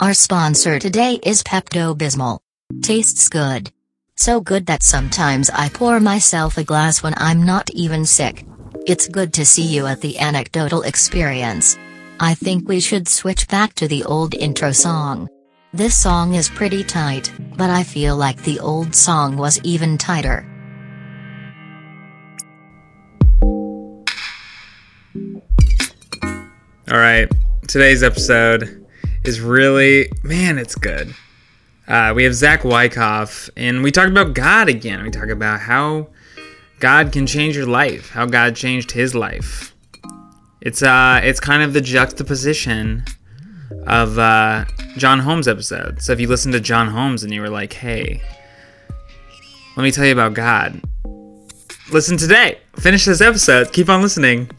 Our sponsor today is Pepto Bismol. Tastes good. So good that sometimes I pour myself a glass when I'm not even sick. It's good to see you at the anecdotal experience. I think we should switch back to the old intro song. This song is pretty tight, but I feel like the old song was even tighter. All right. Today's episode is really, man, it's good. Uh, we have Zach Wycuff, and we talked about God again. We talk about how God can change your life, how God changed his life. It's uh, it's kind of the juxtaposition of uh, John Holmes episode. So if you listen to John Holmes and you were like, "Hey, let me tell you about God," listen today. Finish this episode. Keep on listening.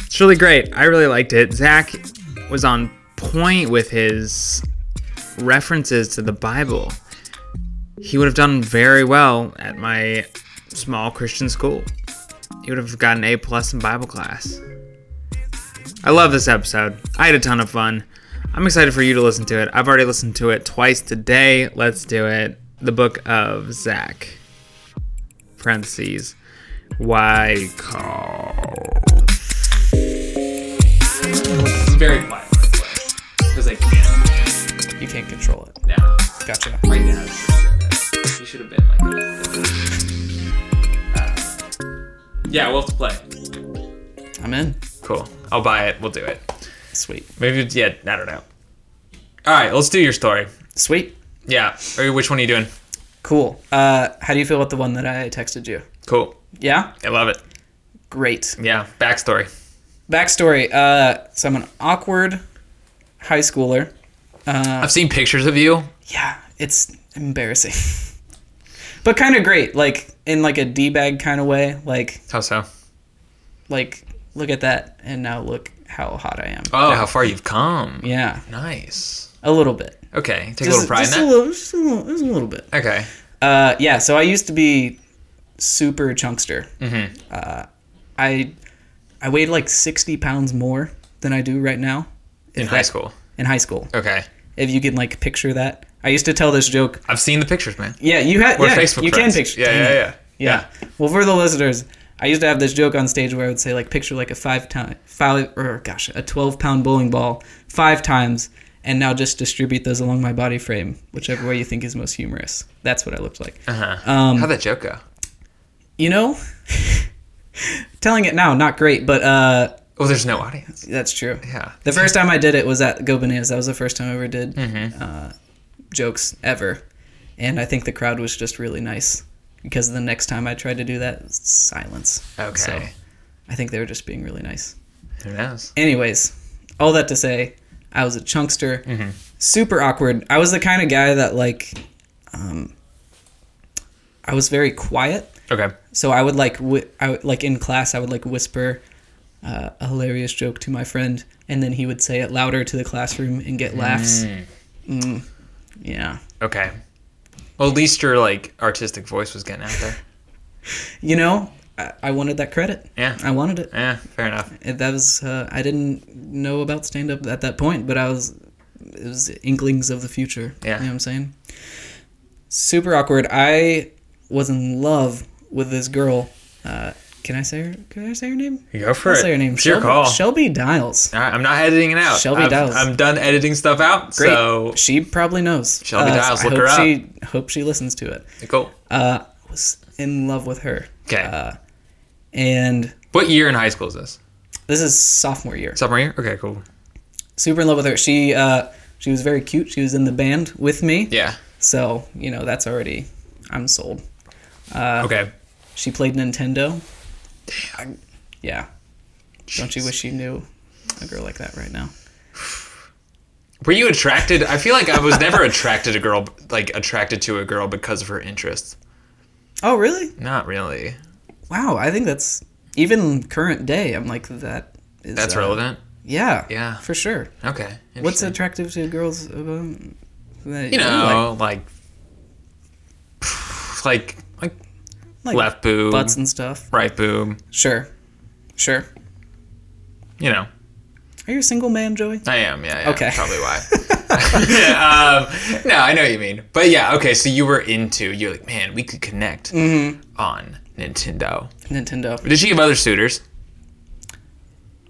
It's really great. I really liked it. Zach was on point with his references to the Bible. He would have done very well at my small Christian school. He would have gotten A plus in Bible class. I love this episode. I had a ton of fun. I'm excited for you to listen to it. I've already listened to it twice today. Let's do it. The book of Zach. Parentheses. Wycuff? This is very quiet. You can't control it. No. Gotcha. Right now, you should have been like. Uh, yeah, we'll have to play. I'm in. Cool. I'll buy it. We'll do it. Sweet. Maybe. Yeah. I don't know. All right. Let's do your story. Sweet. Yeah. Or which one are you doing? Cool. Uh, how do you feel about the one that I texted you? Cool. Yeah? I love it. Great. Yeah. Backstory. Backstory. Uh, so I'm an awkward high schooler. Uh, I've seen pictures of you. yeah, it's embarrassing. but kind of great. Like, in like a D-bag kind of way. Like, How so? like, look at that. And now look how hot I am. Oh, how far you've come. Yeah. Nice. A little bit. Okay. Take a little pride just in a little, just a little, just a little bit. Okay. Uh, yeah, so I used to be super chunkster. Mm-hmm. Uh, I I weighed like sixty pounds more than I do right now. In high that- school. In high school, Okay. if you can like picture that, I used to tell this joke. I've seen the pictures, man. Yeah, you had. We're yeah, Facebook you friends. can picture. Yeah, Dang yeah, yeah. yeah. Well, for the listeners, I used to have this joke on stage where I would say like picture like a five time five or gosh a twelve pound bowling ball five times, and now just distribute those along my body frame, whichever way you think is most humorous. That's what I looked like. Uh huh. Um, How'd that joke go? You know, telling it now, not great, but uh, Oh, there's no audience. that's true. Yeah. The first time I did it was at Go Bananas. That was the first time I ever did Mm-hmm. uh, jokes ever, and I think the crowd was just really nice because the next time I tried to do that, silence. Okay. So I think they were just being really nice. Who knows? Anyways, all that to say, I was a chunkster, Mm-hmm. super awkward. I was the kind of guy that like, um, I was very quiet. Okay. So I would like, whi- I would, like in class, I would like whisper uh, a hilarious joke to my friend, and then he would say it louder to the classroom and get laughs. Mm, yeah, Okay. Well, at least your like artistic voice was getting out there. you know, I, I wanted that credit. Yeah. I wanted it. Yeah. Fair enough. It- That was uh, I didn't know about stand up at that point, but I was it was inklings of the future. Yeah. you know what I'm saying. Super awkward. I was in love with this girl. Uh, can I say her? Can I say her name? You go for I'll it. say her name. It's your Shelby, call. Shelby Dials. All right. I'm not editing it out. Shelby I've- Dials. I'm done editing stuff out. Great. So she probably knows. Shelby Uh, Dials, I look her up. she hope she listens to it. cool. Uh, I was in love with her. Okay. Uh, and what year in high school is this? this is sophomore year. Sophomore year. Okay. Cool. super in love with her. She uh, she was very cute. She was in the band with me. Yeah. So you know that's already I'm sold. Uh, Okay. She played Nintendo. Damn. yeah. Don't you wish you knew a girl like that right now? Were you attracted? I feel like I was never attracted to a girl like attracted to a girl because of her interests. Oh really? Not really. Wow. I think that's even current day. I'm like that. Is, That's uh, relevant. Yeah. Yeah. For sure. Okay. What's attractive to girls? Um, that You know, like, like, like, Like left boob, butts and stuff. right boob. Sure. Sure. You know, Are you a single man, Joey? I am. Yeah. yeah Okay. Probably why. um, no, I know what you mean. But yeah, okay. So you were into. You're like, man, we could connect Mm-hmm. on Nintendo. Nintendo. Did she have other suitors?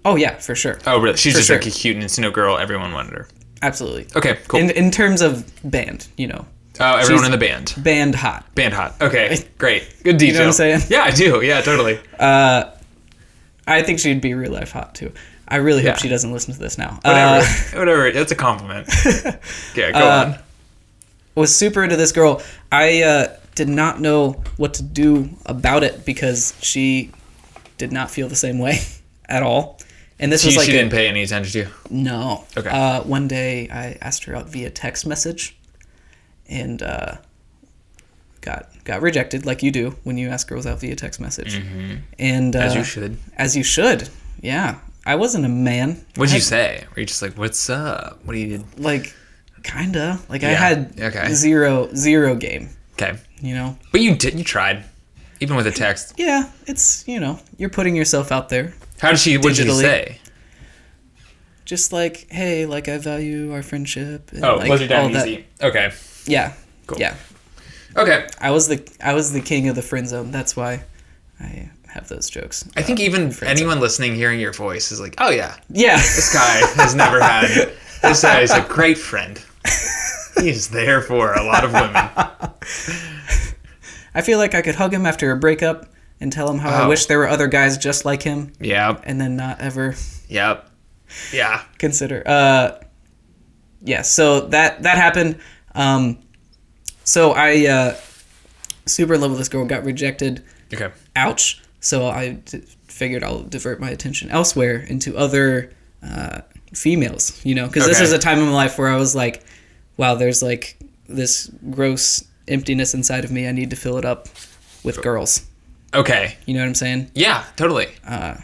Oh yeah, for sure. Oh, really? She's For just sure. like a cute Nintendo girl. Everyone wanted her. Absolutely. Okay, cool. In in terms of band, you know, oh, everyone she's- in the band. band hot. Band hot. Okay, great. Good detail. know what I'm saying? Yeah, I do. Yeah, totally. I think she'd be real life hot too. I really Yeah. hope she doesn't listen to this now. Whatever. Uh, Whatever. That's a compliment. yeah, go on. was super into this girl. I uh, did not know what to do about it because she did not feel the same way at all. And this She, was like she didn't pay any attention to you. No. Okay. Uh, one day I asked her out via text message, and uh, got got rejected, like you do when you ask girls out via text message. And uh, Mm-hmm. As you should. As you should. Yeah. I wasn't a man. What'd I you say? Were you just like, "What's up? What do you?" Like, kinda. Like I had okay. zero zero game. Okay, You know. but you did. You tried, even with a text. Yeah. It's you know you're putting yourself out there. How did she? What did she say? Just like hey, like I value our friendship. And Oh, like, was your down all that. easy? Okay. Yeah. Cool. Yeah. Okay. I was the I was the king of the friend zone. That's why I have those jokes. I think even anyone listening, hearing your voice, is like, "Oh yeah, Yeah. this guy has never had. This guy is a great friend. He's there for a lot of women." I feel like I could hug him after a breakup and tell him how I Oh. wish there were other guys just like him Yeah. and then not ever Yep. Yeah. consider. Uh yeah, so that that happened. Um so I uh super in love with this girl got rejected. Okay. Ouch. So I d- figured I'll divert my attention elsewhere into other uh, females, you know, because this is a time in my life where I was like, wow, there's like this gross emptiness inside of me. I need to fill it up with girls. Okay. You know what I'm saying? Yeah. Totally. Uh,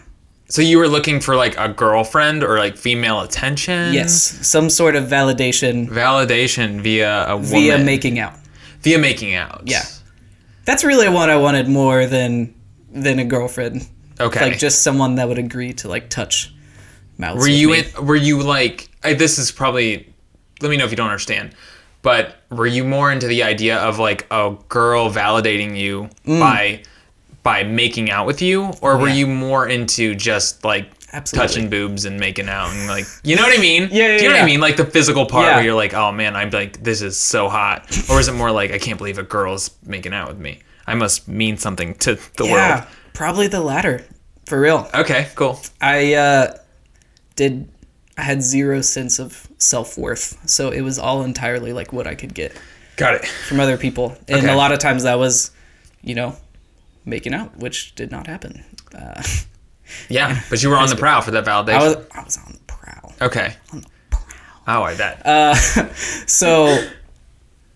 So you were looking for like a girlfriend or like female attention? yes, some sort of validation Validation via a woman. via making out. via making out. Yeah. That's really what I wanted more than than a girlfriend. Okay. Like just someone that would agree to like touch mouths. were you in, were you like I, this is probably let me know if you don't understand but were you more into the idea of like a girl validating you Mm. by by making out with you or were Yeah. you more into just like Absolutely. touching boobs and making out and like you know what I mean Yeah, yeah, do you know what. I mean like the physical part Yeah. where you're like oh man I'm like this is so hot or is it more like I can't believe a girl's making out with me I must mean something to the Yeah, world probably the latter. For real. okay cool I uh, did. I had zero sense of self worth, so it was all entirely like what I could get got it from other people, and Okay. a lot of times that was, you know, making out, which did not happen. Uh, yeah but you were on the prowl for that validation I was I was on the prowl. Okay. Oh, I bet. Uh, So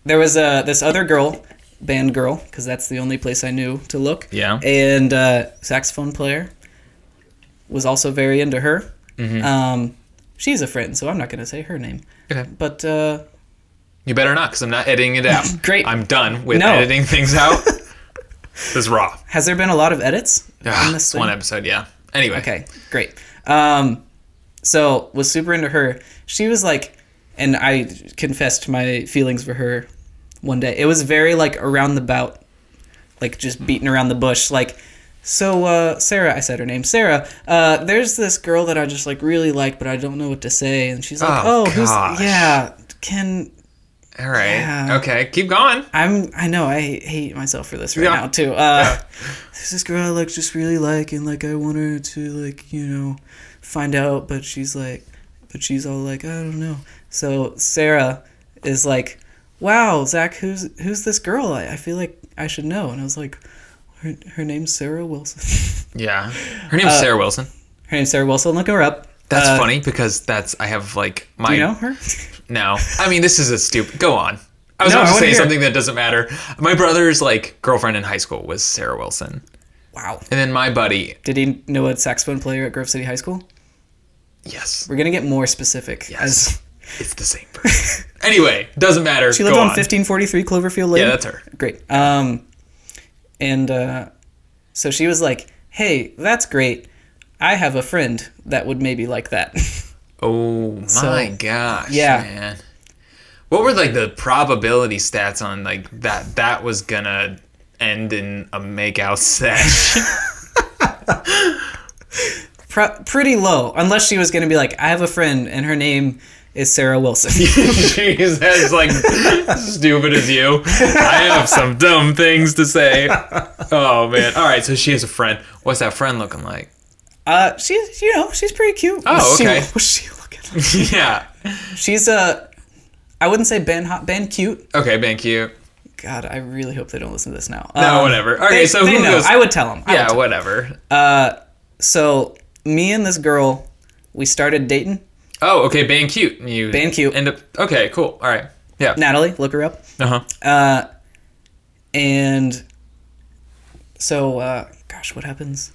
there was uh, this other girl, band girl, because that's the only place I knew to look. Yeah. And uh, saxophone player was also very into her. Mm-hmm. Um, she's a friend, so I'm not going to say her name. okay. But uh, You better not, because I'm not editing it out. Great. I'm done with No. editing things out. This is raw. has there been a lot of edits Ah, on this thing? one episode, yeah. Anyway. Okay, great. Um, so was super into her. She was like, and I confessed my feelings for her one day. It was very like around the bout, like just beating around the bush. Like, so uh, Sarah, I said her name, Sarah. Uh, there's this girl that I just like really like, but I don't know what to say. And she's like, Oh, oh, who's gosh. yeah? Can All right. Yeah. Okay. Keep going. I'm I know I hate myself for this right Yeah. now too. Uh, There's this girl I like just really like and like I want her to like you know find out, but she's like, but she's all like I don't know. So Sarah is like, wow, Zach, who's who's this girl? I, I feel like I should know. And I was like, her her name's Sarah Wilson. Yeah. Her name's Sarah Wilson. her name's Sarah Wilson. Look her up. That's Uh, funny because that's I have like my Do you know her? no. I mean, this is a stupid. Go on. I was No, about to say something that doesn't matter. My brother's like girlfriend in high school was Sarah Wilson, wow. and then my buddy. Did he know a saxophone player at Grove City High School? Yes, We're gonna get more specific. Yes. As it's the same person. anyway, doesn't matter. she lived on on 1543 Cloverfield Lane. Yeah, that's her. Great. Um, and uh, so she was like, "Hey, that's great. I have a friend that would maybe like that." Oh my So, gosh. yeah. Man. What were like the probability stats on like that that was gonna end in a makeout sesh? Pro- pretty low, unless she was going to be like, I have a friend and her name is Sarah Wilson. She's as like stupid as you. I have some dumb things to say. Oh man. All right, so she has a friend. What's that friend looking like? Uh, she's, you know, she's pretty cute. Oh, What's she- okay. what's she looking? yeah. She's a, I wouldn't say band hot, band cute. Okay, thank cute. God, I really hope they don't listen to this now. No, Um, whatever. Okay, they- so they who know. goes? I would tell them. yeah, whatever. Uh so me and this girl, we started dating. Oh, okay, band cute. You Band cute. End up. Okay, cool. All right. Yeah. Natalie, look her up. Uh huh. Uh, and so, uh, gosh, what happens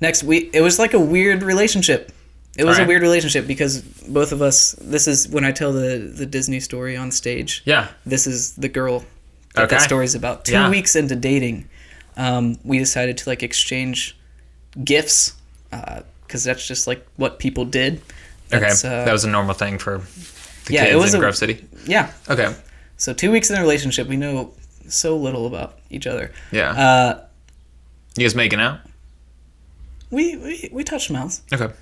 next? We it was like a weird relationship. It was a weird relationship because both of us. This is when I tell the the Disney story on stage. Yeah. This is the girl that Okay. that story's about. Two Yeah. weeks into dating, um, we decided to like exchange gifts because that's just like what people did. Okay. That's, uh, that was a normal thing for the yeah, it kids was in a- Grove City. yeah. Okay. So two weeks in a relationship, we know so little about each other. Yeah. Uh, you guys making out? We, we we touched mouths. Okay.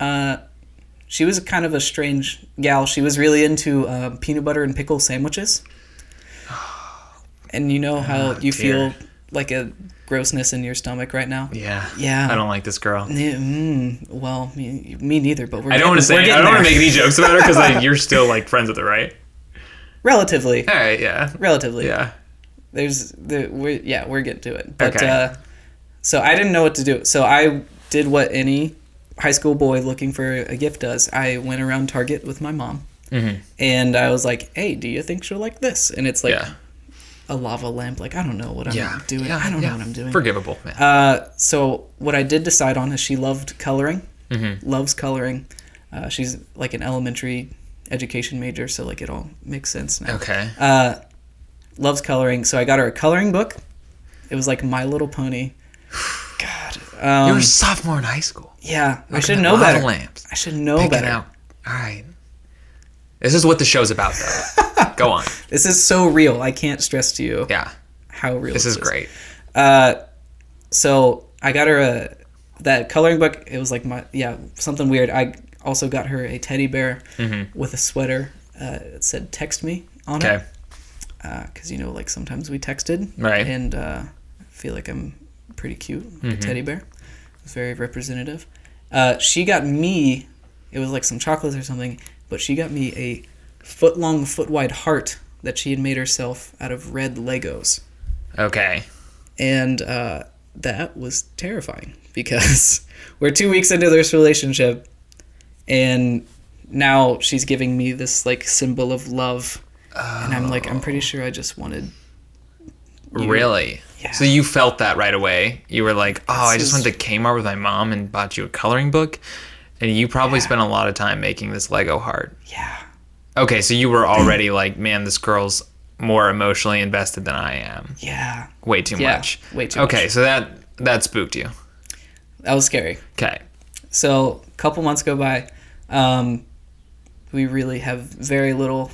Uh, she was kind of a strange gal. She was really into uh, peanut butter and pickle sandwiches. And you know how you dear. feel like a grossness in your stomach right now? Yeah. Yeah. I don't like this girl. Mm, well, me, me neither. But we're I don't want to say. I don't want to make any jokes about her because like, you're still like friends with her, right? relatively, All right. Yeah. relatively. Yeah. There's the we're yeah we're getting to it. But Okay. uh, so I didn't know what to do. So I did what any high school boy looking for a gift does. I went around Target with my mom, Mm-hmm. and I was like, "Hey, do you think she'll like this?" And it's like Yeah. a lava lamp. Like I don't know what I'm Yeah. doing. Yeah, I don't know what I'm doing. Forgivable. Man. Uh, so what I did decide on is she loved coloring, Mm-hmm. loves coloring. Uh, she's like an elementary education major, so like it all makes sense now. okay. Uh, loves coloring, so I got her a coloring book. It was like My Little Pony. God, you um, were a sophomore in high school. yeah, I should know better. Lamps. I should know Picking better. out. All right. This is what the show's about, though. Go on. This is so real. I can't stress to you Yeah. how real This is great. Uh, so I got her a that coloring book. It was like my yeah something weird. I also got her a teddy bear with a sweater. Uh, it said "text me" on Mm-hmm. Okay. it because you know like sometimes we texted Right. and uh, I feel like I'm pretty cute Mm-hmm. a teddy bear. It's very representative. Uh, she got me. It was like some chocolates or something, but she got me a foot long, foot wide heart that she had made herself out of red Legos Okay. and uh, that was terrifying because we're two weeks into this relationship and now she's giving me this like symbol of love and i'm like i'm pretty sure i just wanted You- Really? Yeah. So you felt that right away. You were like, "Oh, I just is- went to Kmart with my mom and bought you a coloring book," and you probably spent a lot of time making this Lego heart. yeah Okay, so you were already like, "Man, this girl's more emotionally invested than I am." yeah Way too Yeah, much. way too much. Okay, much. so that that spooked you. that was scary Okay. so a couple months go by um, we really have very little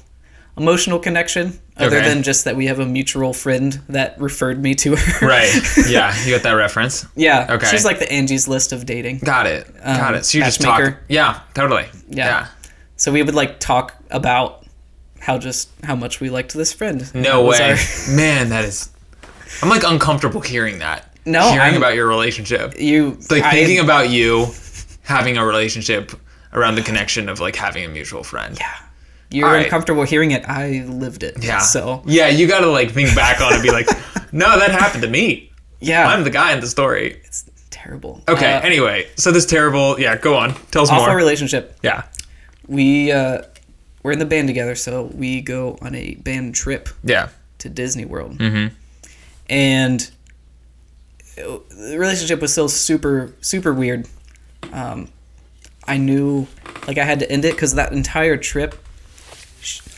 emotional connection other Okay. than just that we have a mutual friend that referred me to her Right. yeah, you got that reference. yeah Okay. she's like the angie's list of dating Got it. Got Um, it. So you just talk. Yeah, totally. Yeah. yeah. So we would like talk about how just how much we liked this friend. No way. our- Man, that is. I'm like uncomfortable hearing that. No, hearing I'm- about your relationship. you like I- thinking about you having a relationship around the connection of like having a mutual friend. Yeah. You're right. uncomfortable hearing it. I lived it. Yeah. So yeah, you got to like think back on it and be like, no, that happened to me. yeah, I'm the guy in the story. it's terrible. Okay. Uh, anyway, so this terrible. Yeah, go on. Tell us awful more. relationship. yeah. We uh, we're in the band together, so we go on a band trip Yeah. to Disney World, mm-hmm. and the relationship was still super super weird. Um, I knew like I had to end it because that entire trip.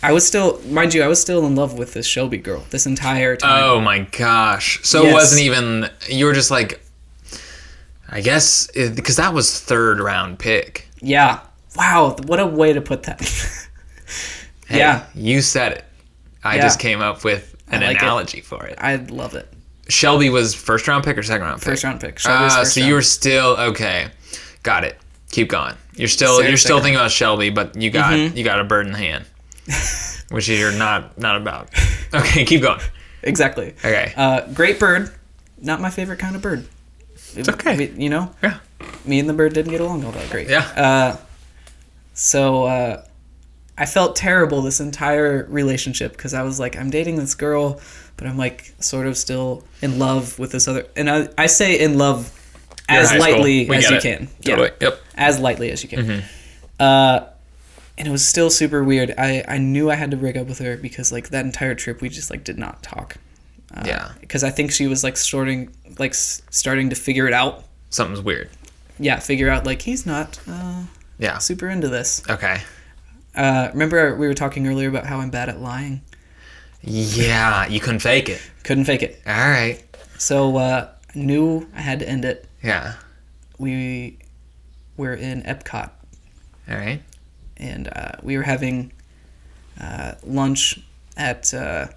I was still, mind you, I was still in love with this Shelby girl this entire time. Oh my gosh. So it wasn't even. You were just like. I guess because that was third round pick. Yeah. Wow. What a way to put that. Hey, Yeah. You said it. I Yeah. just came up with an like it. analogy for it. I love it. Shelby was first round pick or second round pick? First round pick. Shelby first so round. you were still okay. Got it. Keep going. You're still you're still thinking about Shelby, but you got Mm-hmm. you got a bird in the hand, which you're not not about. Okay, keep going. exactly. Okay. Uh, great bird. Not my favorite kind of bird. It's okay. you know, Yeah. me and the bird didn't get along all that great. Yeah. Uh, so uh, I felt terrible this entire relationship because I was like, I'm dating this girl, but I'm like sort of still in love with this other. And I, I say in love You're in as high school. lightly as you can. Totally. Yep. As lightly as you can. And it was still super weird. I, I knew I had to break up with her because like that entire trip we just like did not talk. Uh, Yeah. Because I think she was like starting like s- starting to figure it out. Something's weird. Yeah, figure out like he's not uh, Yeah. super into this. Okay. Uh, remember we were talking earlier about how I'm bad at lying. Yeah, you couldn't fake it. Couldn't fake it. All right. So uh, I knew I had to end it. Yeah. We were in Epcot All right. And uh, we were having uh, lunch at uh,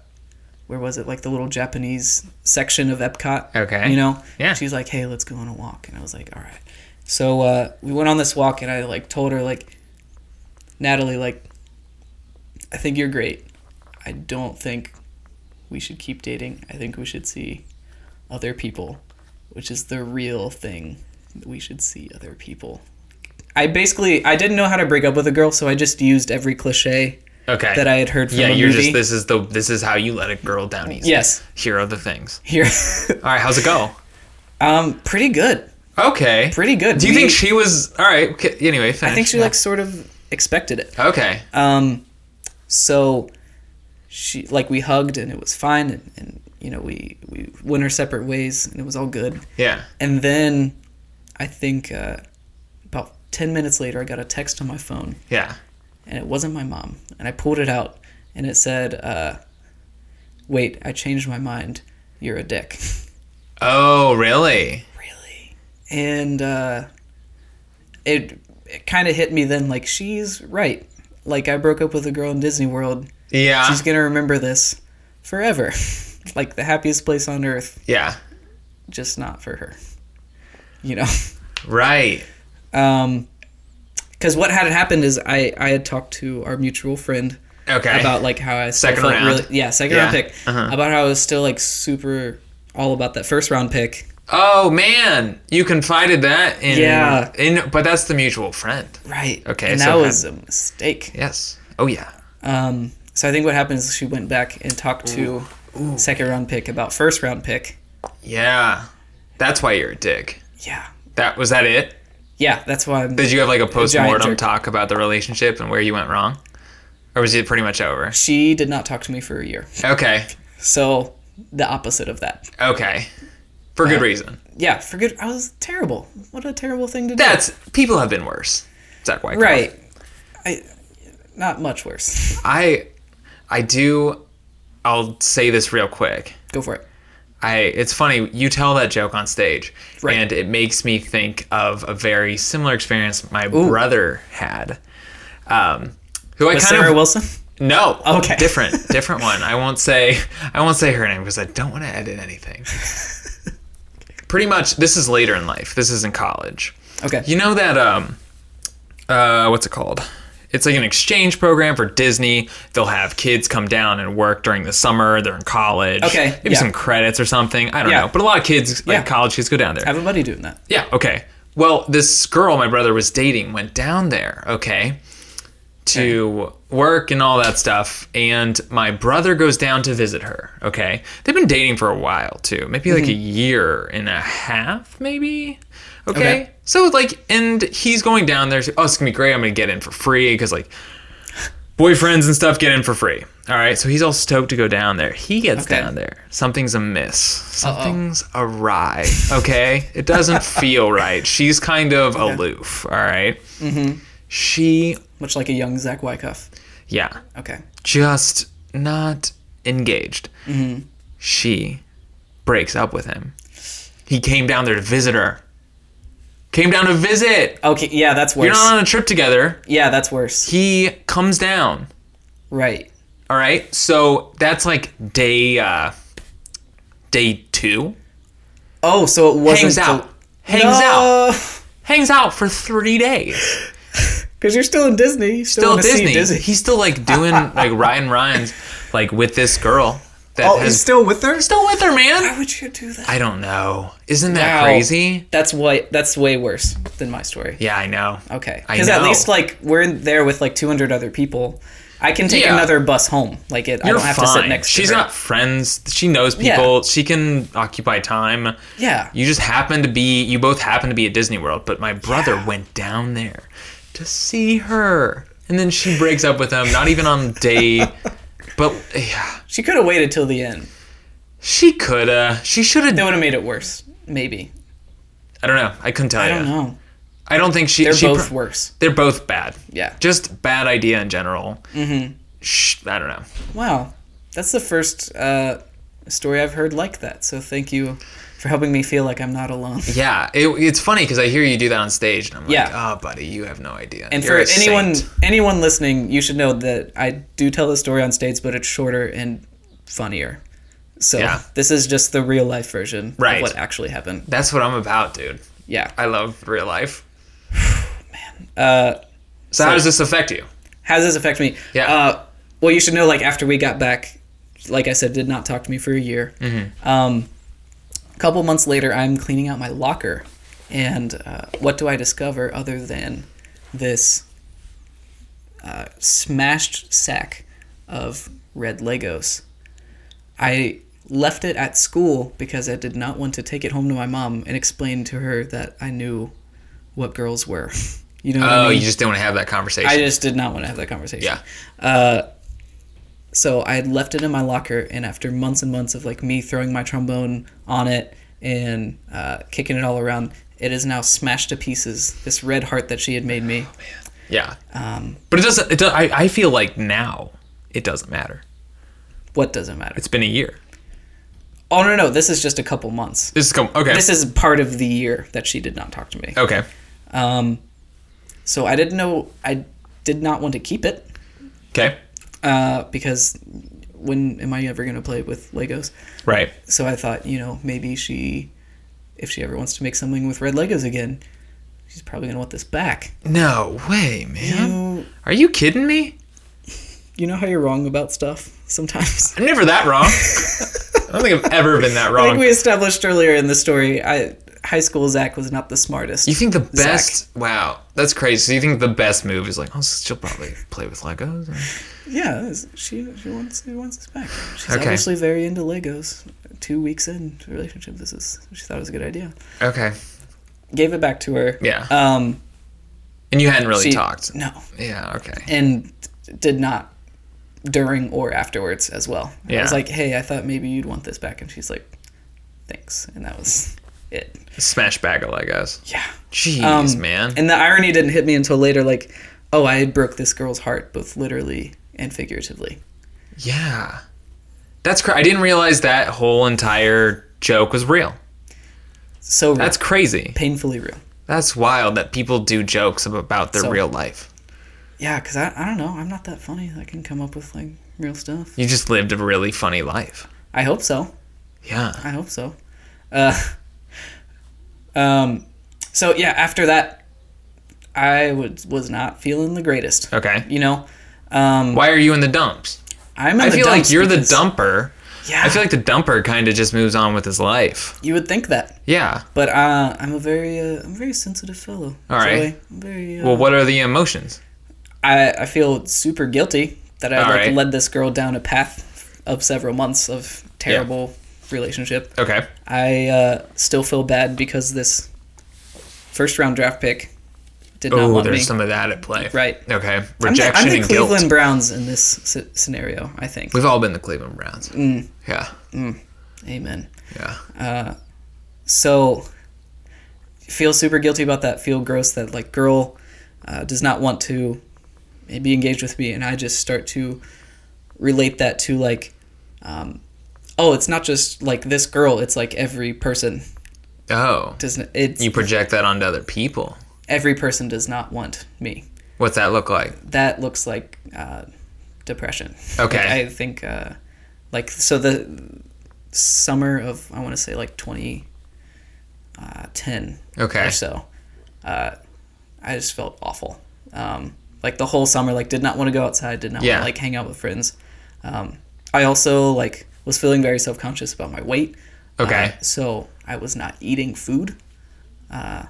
where was it? Like the little Japanese section of Epcot. Okay. You know. Yeah. She's like, "Hey, let's go on a walk," and I was like, "All right." So uh, we went on this walk, and I like told her like, Natalie, like, I think you're great. I don't think we should keep dating. I think we should see other people, which is the real thing. We should see other people. I basically I didn't know how to break up with a girl, so I just used every cliche Okay. that I had heard from yeah, you're movie. just this is the this is how you let a girl down easy. Yes. Here are the things. Here, All right, how's it go? um, pretty good, Okay. pretty good. Do you We- think she was all right? Okay, anyway, finish. I think she Yeah. like sort of expected it. Okay. Um, so she like we hugged and it was fine, and, and you know we we went our separate ways and it was all good. Yeah. And then I think uh, about ten minutes later, I got a text on my phone, Yeah. and it wasn't my mom, and I pulled it out, and it said, uh, "Wait, I changed my mind. You're a dick." Oh, really? really and uh it, it kind of hit me then like she's right like i broke up with a girl in disney world Yeah. she's gonna remember this forever like the happiest place on earth yeah. just not for her you know Right. Um because what had happened is i i had talked to our mutual friend Okay. about like how i Second round. really yeah second Yeah. round pick Uh-huh. about how i was still like super all about that first round pick Oh man, you confided that in Yeah. in but that's the mutual friend. right Okay, and so that had- was a mistake Yes. Oh yeah. Um, so I think what happened is she went back and talked to second round pick about first round pick. Yeah. That's why you're a dick. Yeah, That was that it? Yeah, that's why. I'm, Did you have like a post mortem talk about the relationship and where you went wrong? Or was it pretty much over? she did not talk to me for a year, Okay. so the opposite of that. Okay. For good reason. Yeah, for good. I was terrible. What a terrible thing to do. That's people have been worse. Zach White. right. I not much worse. I I do I'll say this real quick. Go for it. I it's funny you tell that joke on stage Right. and it makes me think of a very similar experience my brother had. Um who I kind Sarah of Wilson? No. Okay. Different, different one. I won't say I won't say her name because I don't want to edit anything. Pretty much this is later in life. This is in college. Okay. You know that um uh what's it called? It's like an exchange program for Disney. They'll have kids come down and work during the summer. They're in college. Okay, Maybe yeah. some credits or something. I don't Yeah. know. But a lot of kids, like Yeah. college kids, go down there. I have a buddy doing that. Yeah, okay. Well, this girl my brother was dating went down there, okay, to work and all that stuff. And my brother goes down to visit her, okay? They've been dating for a while, too. Maybe like mm-hmm. a year and a half, maybe? Okay. Okay. So, like, and he's going down there. Oh, it's gonna be great. I'm gonna get in for free because, like, boyfriends and stuff get in for free. All right. So he's all stoked to go down there. He gets Okay. down there. Something's amiss. Something's awry. Okay. It doesn't feel right. She's kind of aloof. All right? Mm-hmm. She, Much like a young Zach Wycuff. yeah, Okay. just not engaged. Mm-hmm. She breaks up with him. He came down there to visit her. Came down to visit. Okay. Yeah, that's worse. You're not on a trip together. yeah, that's worse. He comes down Right. All right, so that's like day uh, day two. Oh, so it wasn't Hangs out, hangs out, hangs out for three days. Because you're still in Disney. Still, Still Disney. Disney. He's still like doing like Ryan Ryan's like with this girl that Oh, has he's still with her. still with her, man. Why would you do that? I don't know. Isn't that Wow. crazy? That's way. That's way worse than my story. Yeah, I know. Okay. I Because at know. least like we're in there with like 200 other people. I can take Yeah. another bus home. Like it. I You're don't have fine. to sit next She's to her. got friends. She knows Yeah. people. She can occupy time. Yeah. You just happen to be. You both happen to be at Disney World, but my brother Yeah. went down there to see her, and then she breaks up with him. Not even on day. But yeah, She could have waited till the end. she coulda. She should have. That would have made it worse. Maybe. I don't know. I couldn't tell you. I you. don't know. I don't think she. They're she both worse. They're both bad. Yeah. Just bad idea in general. Mm-hmm. I don't know. Wow. That's the first uh, story I've heard like that. So thank you for helping me feel like I'm not alone. Yeah, it, it's funny because I hear you do that on stage, and I'm like, Yeah. oh, buddy, you have no idea. And You're for anyone saint." anyone listening, you should know that I do tell the story on stage, but it's shorter and funnier. So Yeah. this is just the real life version Right. of what actually happened. that's what I'm about, dude. Yeah. I love real life. Uh, So, how does this affect you? how does this affect me? Yeah. Uh, well, you should know. Like after we got back, like I said, did not talk to me for a year. Mm-hmm. Um, couple months later, I'm cleaning out my locker, and uh, what do I discover other than this uh, smashed sack of red Legos? I left it at school because I did not want to take it home to my mom and explain to her that I knew what girls were. You know Oh, I mean? you just didn't want to have that conversation. I just did not want to have that conversation. Yeah. Uh, so I had left it in my locker, and after months and months of like me throwing my trombone on it and uh, kicking it all around, it is now smashed to pieces. This red heart that she had made me. Oh, yeah, Um, but it doesn't. It does, I I feel like now it doesn't matter. what doesn't matter? It's been a year. Oh no, no, this is just a couple months. This is com- okay. This is part of the year that she did not talk to me. okay. Um, so I didn't know. I did not want to keep it Okay. Uh, because when am I ever going to play with Legos? Right. so I thought, you know, maybe she, if she ever wants to make something with red Legos again, she's probably gonna want this back. No way, man. You, Are you kidding me? you know how you're wrong about stuff sometimes. I'm never that wrong. I don't think I've ever been that wrong. I think we established earlier in the story. I high school Zach was not the smartest. You think the Zach. best? Wow, that's crazy. So you think the best move is like, oh, she'll probably play with Legos? Yeah, she she wants she wants this back. She's Okay. obviously very into Legos. Two weeks in relationship, this is she thought it was a good idea. Okay. Gave it back to her. Yeah. Um. And you hadn't really she- talked. No, Yeah. Okay. and did not during or afterwards as well. Yeah. I was like, hey, I thought maybe you'd want this back, and she's like, thanks, and that was it. Smash bagel, I guess. Yeah. Jeez, Um, man. And the irony didn't hit me until later. Like, oh, I broke this girl's heart, both literally and figuratively. yeah. That's cra- I didn't realize that whole entire joke was real. So real. That's crazy. painfully real. That's wild that people do jokes about their So- real life. Yeah, because I, I don't know. I'm not that funny. I can come up with like real stuff. You just lived a really funny life. I hope so. Yeah. I hope so. Uh, um, so yeah, after that, I was was not feeling the greatest. Okay. You know, um, Why are you in the dumps? I'm. In. I feel like you're the dumper. Yeah, I feel like the dumper kind of just moves on with his life. you would think that, Yeah. but uh, I'm a very, uh, I'm a very sensitive fellow. All right. Very. Uh, Well, what are the emotions? I I feel super guilty that I like right. led this girl down a path of several months of terrible relationship. Okay. I uh, still feel bad because this first round draft pick did not Oh, want there's me. some of that at play. Right. Okay. I'm the, Rejection I'm the and Cleveland guilt. Browns in this s- scenario. I think. We've all been the Cleveland Browns. Mm. Yeah. Amen. Yeah. So feel super guilty about that. Feel gross that like girl uh, does not want to be engaged with me, and I just start to relate that to like, um, oh, it's not just like this girl. It's like every person Oh. doesn't. It's You project that onto other people. every person does not want me. What's that look like? That looks like uh, depression. Okay. Like, I think uh, like so the summer of I want to say like 2010 Okay. or so. Uh, I just felt awful. Um, like the whole summer, like did not want to go outside, did not Yeah. want to like hang out with friends. Um, I also like was feeling very self conscious about my weight. Okay. Uh, so I was not eating food. Uh,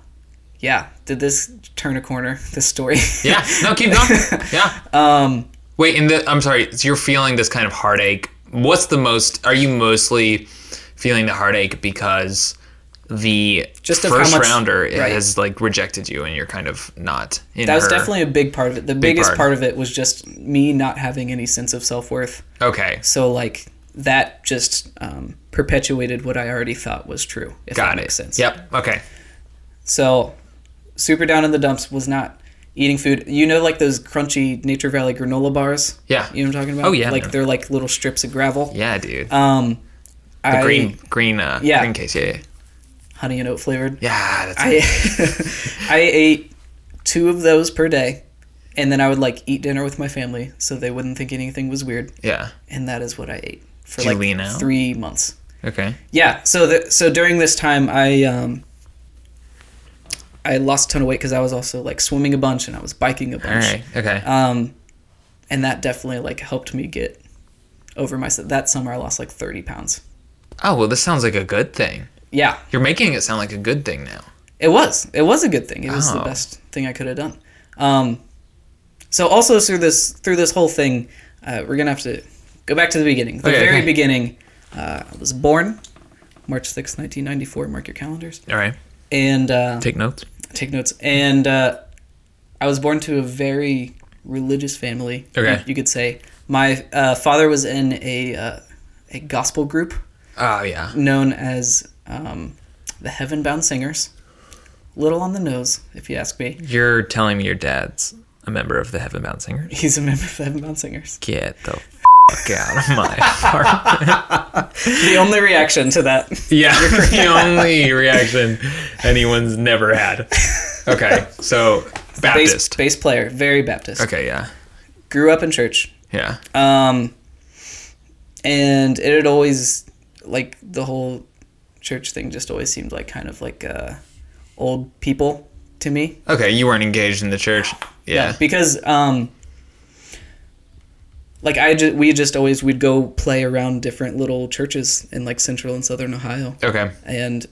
yeah. Did this turn a corner? This story. Yeah. No, keep going. Yeah. um. Wait, and the, I'm sorry. So you're feeling this kind of heartache. What's the most? Are you mostly feeling the heartache because the Just first much- rounder right. has like rejected you, and you're kind of not in That was definitely a big part of it. The biggest part. part. of it was just me not having any sense of self worth. okay. So like that just um, perpetuated what I already thought was true. If Got that it. makes sense. Yep. Okay. So super down in the dumps was not eating food. You know, like those crunchy Nature Valley granola bars. Yeah. You know what I'm talking about? Oh, yeah. Like they're like little strips of gravel. Yeah, dude. Um, the I, green, green, uh, Yeah. green case. Yeah. Yeah. honey and oat flavored. Yeah. That's I I ate two of those per day, and then I would like eat dinner with my family so they wouldn't think anything was weird. yeah. And that is what I ate for like three months. Okay. Yeah. So the, so during this time, I um, I lost a ton of weight because I was also like swimming a bunch and I was biking a bunch. right. Okay. Um, and that definitely like helped me get over my that summer. I lost like thirty pounds. oh well, this sounds like a good thing. Yeah, You're making it sound like a good thing now. it was. It was a good thing. It was the Oh. best thing I could have done. Um, so also through this through this whole thing, uh, we're gonna have to go back to the beginning. The Okay, very okay. beginning. Uh, I was born March sixth, nineteen ninety four. Mark your calendars. All right. And uh, Take notes. take notes. And uh, I was born to a very religious family. Okay. you, you could say. My uh, father was in a uh, a gospel group Oh yeah. known as um, the Heaven Bound Singers. Little on the nose, if you ask me. You're telling me your dad's a member of the Heaven Bound Singers? He's a member of the Heaven Bound Singers. Get the fuck out of my apartment. The only reaction to that. yeah, the only reaction anyone's never had. Okay, so Bass, Baptist. bass player, very Baptist. Okay, yeah, Grew up in church. yeah. Um, and it had always, like, the whole church thing just always seemed like kind of like uh, old people to me. Okay, you weren't engaged in the church. Yeah. because um like I just we just always we'd go play around different little churches in like central and southern Ohio Okay. and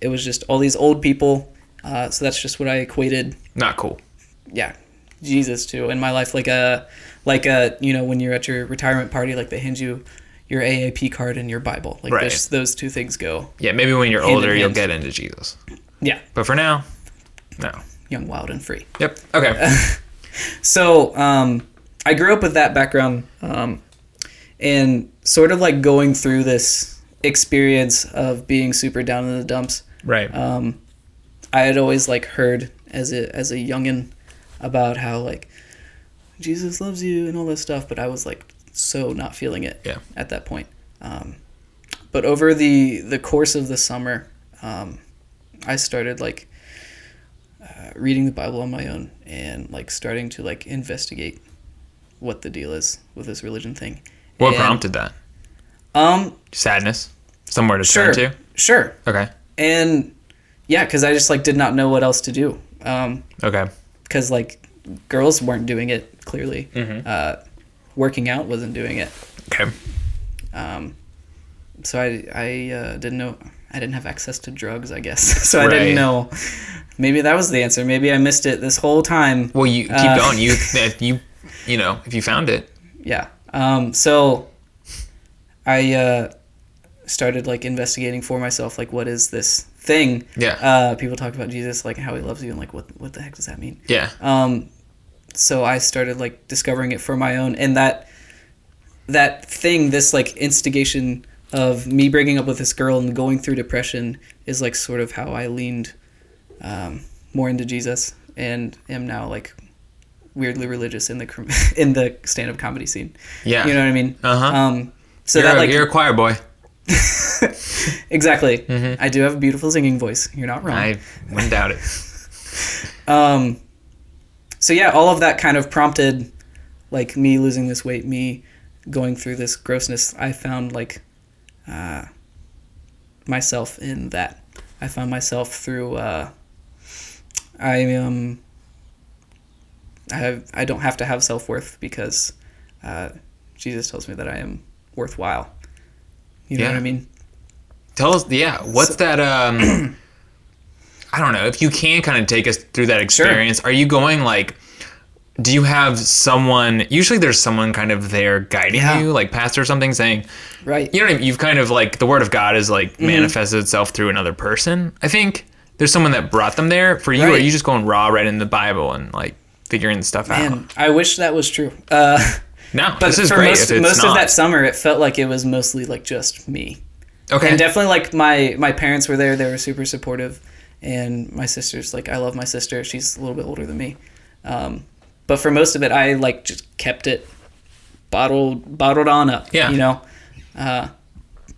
it was just all these old people uh, so that's just what I equated Not cool. yeah Jesus to in my life like a like a you know when you're at your retirement party like they hand you your AARP card and your Bible like Right. those those two things go Yeah, maybe when you're older you'll get into Jesus. yeah But for now, no. young wild and free Yep. Okay. So um, I grew up with that background, um, and sort of like going through this experience of being super down in the dumps. right. Um, I had always like heard as a as a youngin about how like Jesus loves you and all this stuff, but I was like so not feeling it Yeah. at that point. Um, but over the the course of the summer, um, I started like uh, reading the Bible on my own and like starting to like investigate what the deal is with this religion thing. what And, prompted that? Um, Sadness. Somewhere to sure, turn to. sure, Okay. and yeah, because I just like did not know what else to do. Um, Okay. because like girls weren't doing it clearly. Mm-hmm. Uh, working out wasn't doing it. Okay. Um, so I I uh, didn't know I didn't have access to drugs. I guess so I Right. didn't know. Maybe that was the answer. Maybe I missed it this whole time. Well, you keep Uh, going. You you you know if you found it. Yeah. Um, so I uh, started like investigating for myself. Like, what is this thing? Yeah. Uh, people talk about Jesus, like how he loves you, and like what what the heck does that mean? Yeah. Um, so I started like discovering it for my own, and that that thing, this like instigation of me breaking up with this girl and going through depression, is like sort of how I leaned um, more into Jesus, and am now like weirdly religious in the in the stand up comedy scene. Yeah. You know what I mean? Uh-huh. Um, so you're, that a, like you're a choir boy. exactly. I do have a beautiful singing voice. You're not wrong. I wouldn't doubt it. Um, so yeah, all of that kind of prompted like me losing this weight, me going through this grossness, I found like uh, myself in that. I found myself through. Uh, I um. I have. I don't have to have self worth because uh, Jesus tells me that I am worthwhile. You know Yeah. what I mean? Tell us, yeah, what's that? Um, I don't know. If you can kind of take us through that experience, are you going like? Do you have someone? Usually, there's someone kind of there guiding Yeah. you, like pastor or something, saying, Right. you know, what I mean? you've kind of like the word of God is like Mm-hmm. manifested itself through another person. I think there's someone that brought them there. For you, or are you just going raw right in the Bible and like figuring stuff out? Man, I wish that was true. Uh, No, but this is for great. most, most not. of that summer, it felt like it was mostly like just me. okay, And definitely like my my parents were there. They were super supportive, and my sister's like I love my sister. She's a little bit older than me, um, but for most of it, I like just kept it bottled bottled on up. Yeah. you know. Uh,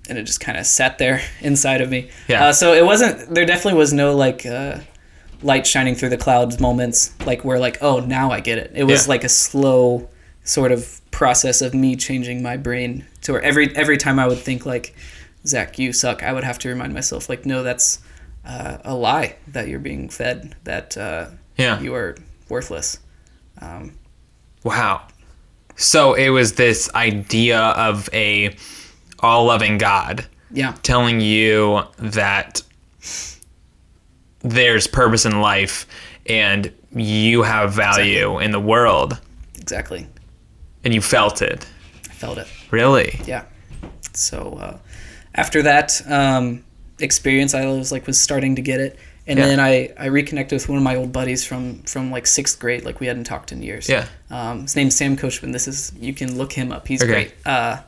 and it just kind of sat there inside of me. Yeah. Uh, so it wasn't. There definitely was no like uh, light shining through the clouds moments, like where like oh now I get it. It was Yeah. like a slow sort of process of me changing my brain to where every every time I would think like Zach you suck, I would have to remind myself like no that's uh, a lie that you're being fed that uh, yeah. you are worthless. Wow. So it was this idea of a all-loving God Yeah. telling you that there's purpose in life and you have value in the world Exactly. and you felt it. I felt it. Really? yeah so uh, after that um, experience i was like was starting to get it and Yeah. then I, I reconnected with one of my old buddies from from like sixth grade like we hadn't talked in years Yeah. um, his name's sam coachman this is you can look him up he's Okay. great uh,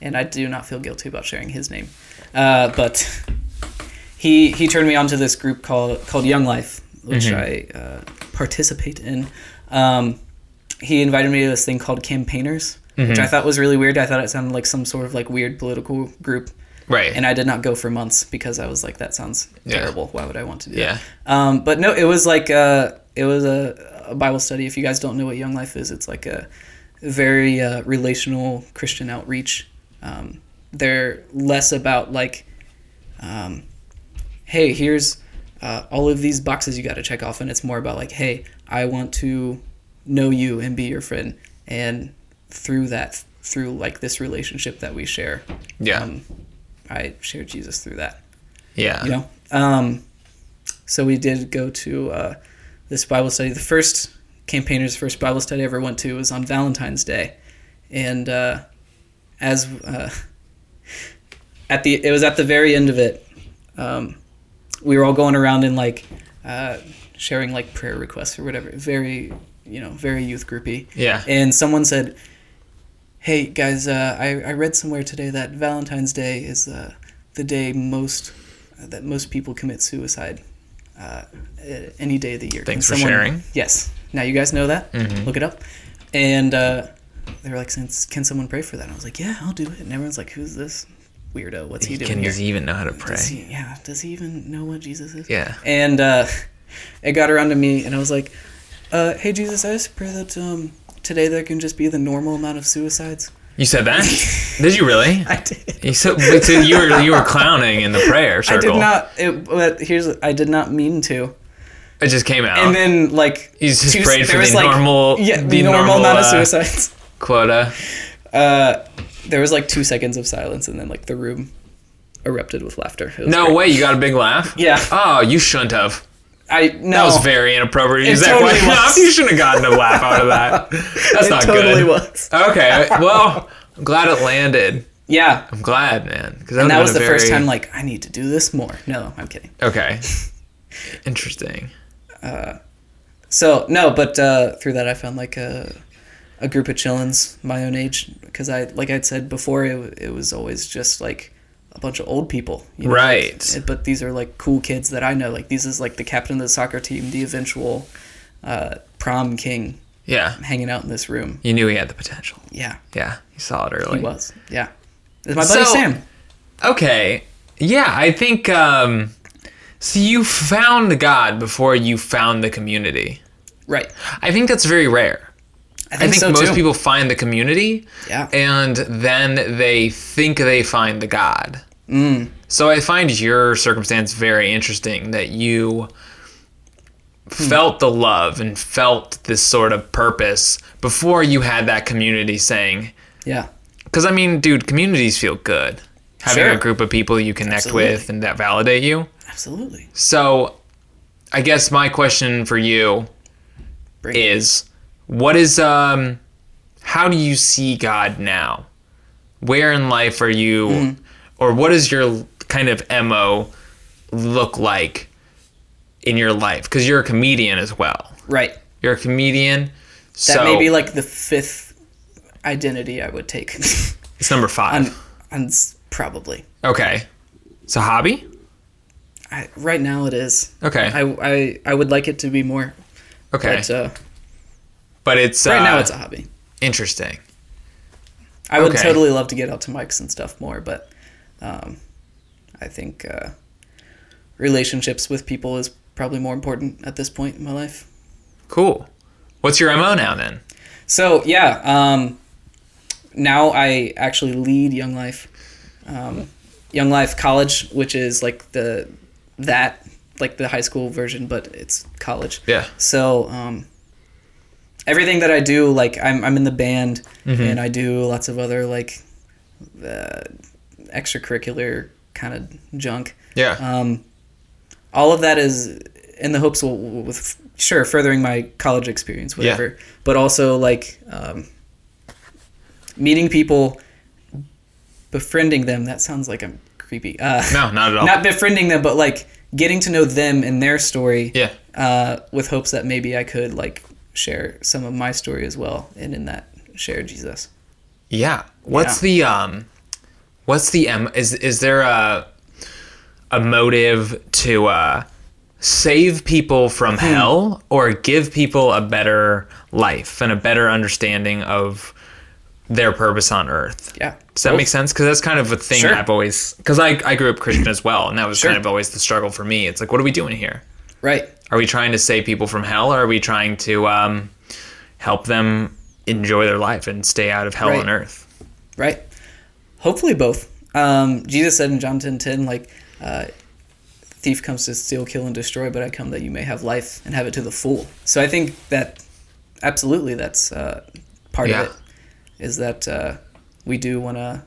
and i do not feel guilty about sharing his name uh, but he he turned me on to this group called called young life which Mm-hmm. i uh, participate in um, he invited me to this thing called campaigners which Mm-hmm. i thought was really weird i thought it sounded like some sort of like weird political group Right. and i did not go for months because i was like that sounds Yeah. terrible why would i want to do yeah. that um, but no it was like uh, it was a, a bible study if you guys don't know what young life is it's like a very uh, relational christian outreach um, they're less about like um, hey here's uh, all of these boxes you got to check off. And it's more about like hey i want to know you and be your friend. And through that through like this relationship that we share Yeah. um, i share jesus through that. Yeah. you know? Um, so we did go to uh, this bible study. The first campaigners first bible study i ever went to was on valentine's day. And uh, as uh, at the it was at the very end of it um, we were all going around and like uh, sharing like prayer requests or whatever. Very you know very youth groupy. Yeah. and someone said hey guys uh, I, I read somewhere today that valentine's day is uh, the day most that most people commit suicide uh, any day of the year. Thanks Can for sharing. yes. Now you guys know that. Mhm. look it up. And uh, they were like "Since- can someone pray for that? And i was like yeah i'll do it. And everyone's like who's this weirdo what's he doing Can here does he even know how to pray? does he, yeah does he even know what jesus is Yeah. and uh, it got around to me, and I was like, uh, "Hey Jesus, I just pray that um, today there can just be the normal amount of suicides." You said that? did you really? I did. You said so you were you were clowning in the prayer circle. I did not. It, but here's, I did not mean to. It just came out. And then like, You just two- prayed for the like- normal- yeah, the normal, normal, amount of uh, suicides. quota. Uh, there was like two seconds of silence, and then like the room erupted with laughter. No great. way, you got a big laugh. Yeah. Oh, you shouldn't have. I no. That was very inappropriate. It Is that totally was. You shouldn't have gotten a laugh out of that. That's not good. it not totally good. was. Okay, well, I'm glad it landed. Yeah. I'm glad, man. Because And that was the first time like I need to do this more. No, I'm kidding. Okay. Interesting. Uh, So no, but uh, through that I found like a a group of chillins my own age because I like I'd said before it, it was always just like a bunch of old people, you know? Right. Like, but these are like cool kids that I know. Like these is like the captain of the soccer team, the eventual uh, prom king, Yeah. hanging out in this room. You knew he had the potential. Yeah, Yeah. You saw it early. he was. Yeah, it's my buddy So- Sam. Okay. Yeah, I think um so you found God before you found the community. Right. I think that's very rare. I I think think, so, most too. people find the community, Yeah. and then they think they find the God. Mm. So I find your circumstance very interesting that you felt the love and felt this sort of purpose before you had that community saying, Yeah. because I mean, dude, communities feel good. Having Sure. a group of people you connect Absolutely. with and that validate you. Absolutely. So, I guess my question for you Bring it. Is what is um how do you see God now? Where in life are you Mm-hmm. or what does your kind of MO look like in your life? Cuz you're a comedian as well. Right. You're a comedian. That so may be like the fifth identity I would take. it's number 5. And probably. okay. It's a hobby? I, right now it is. Okay. I, I I would like it to be more. okay. But uh, but it's right now uh, it's a hobby. interesting. I would okay. totally love to get out to mics and stuff more, but um, I think uh, relationships with people is probably more important at this point in my life. Cool. What's your MO now then? So yeah, um, now I actually lead Young Life, um, Young Life College, which is like the that like the high school version, but it's college. Yeah. So um, everything that I do, like I'm I'm in the band, and I do lots of other like uh, extracurricular kind of junk. Yeah. Um, all of that is in the hopes w- with sure furthering my college experience, whatever, Yeah. But also like um, meeting people, befriending them. That sounds like I'm creepy. Uh, no, not at all. not befriending them, but like getting to know them and their story. yeah. Uh, with hopes that maybe I could like share some of my story as well, and in that share Jesus. Yeah. What's the um what's the M is is there a a motive to uh save people from Hmm. hell or give people a better life and a better understanding of their purpose on earth? Yeah. Does that make sense? Because that's kind of a thing Sure. I've always because I, I grew up Christian as well, and that was Sure. kind of always the struggle for me. It's like, what are we doing here? Right. Are we trying to save people from hell, or are we trying to um, help them enjoy their life and stay out of hell Right. on earth? right? Hopefully both. Um, Jesus said in John 10 10, like, uh, thief comes to steal, kill, and destroy, but I come that you may have life and have it to the full. So I think that absolutely that's uh, part Yeah. of it, is that uh, we do want to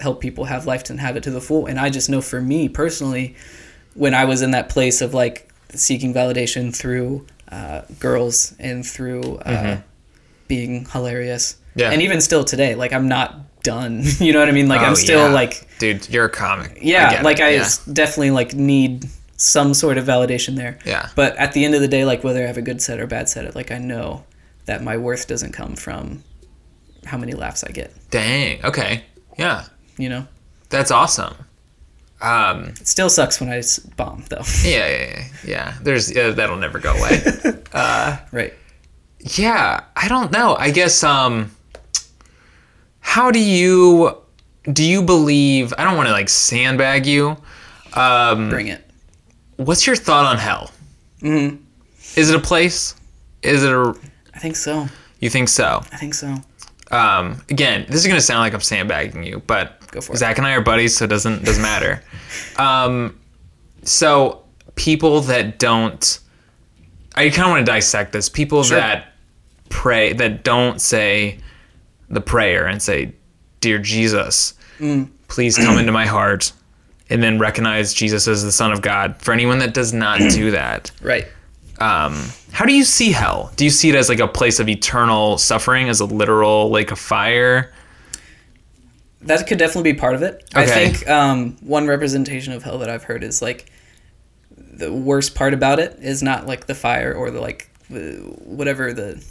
help people have life and have it to the full. And I just know for me personally, when I was in that place of like seeking validation through uh, girls and through uh, being hilarious, Mm-hmm. Yeah. and even still today, like I'm not done. you know what I mean? Like Oh, I'm still yeah. like dude, you're a comic. yeah, get like it. I yeah. definitely like need some sort of validation there. Yeah. But at the end of the day, like whether I have a good set or bad set, like I know that my worth doesn't come from how many laughs I get. Dang. Okay. Yeah, You know, that's awesome. Um. it still sucks when I bomb though. Yeah. Yeah. Yeah. yeah. There's yeah, that'll never go away. Uh, right. yeah. I don't know. I guess. Um. How do you do you believe? I don't want to like sandbag you. Um. Bring it. What's your thought on hell? hmm Is it a place? Is it a? I think so. You think so? I think so. um, again, this is gonna sound like I'm sandbagging you, but Go for it. Zach and I are buddies, so it doesn't doesn't matter. um, so people that don't, I kind of want to dissect this. People Sure. that pray that don't say the prayer and say, "Dear Jesus, Mm. please come into my heart," and then recognize Jesus as the Son of God. For anyone that does not do that, Right. um, how do you see hell? Do you see it as like a place of eternal suffering, as a literal lake of fire? That could definitely be part of it. I think um, one representation of hell that I've heard is like the worst part about it is not like the fire or the like the, whatever the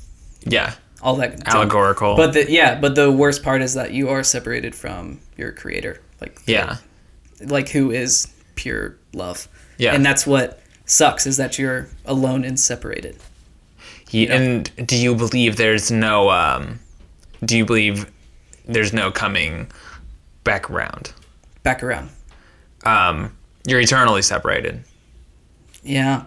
Yeah, all that junk. allegorical. But the yeah, but the worst part is that you are separated from your creator. Like yeah, like who is pure love. Yeah. And that's what sucks is that you're alone and separated. He, and do you believe there's no? Um, do you believe there's no coming back around? Back around. Um, you're eternally separated. Yeah.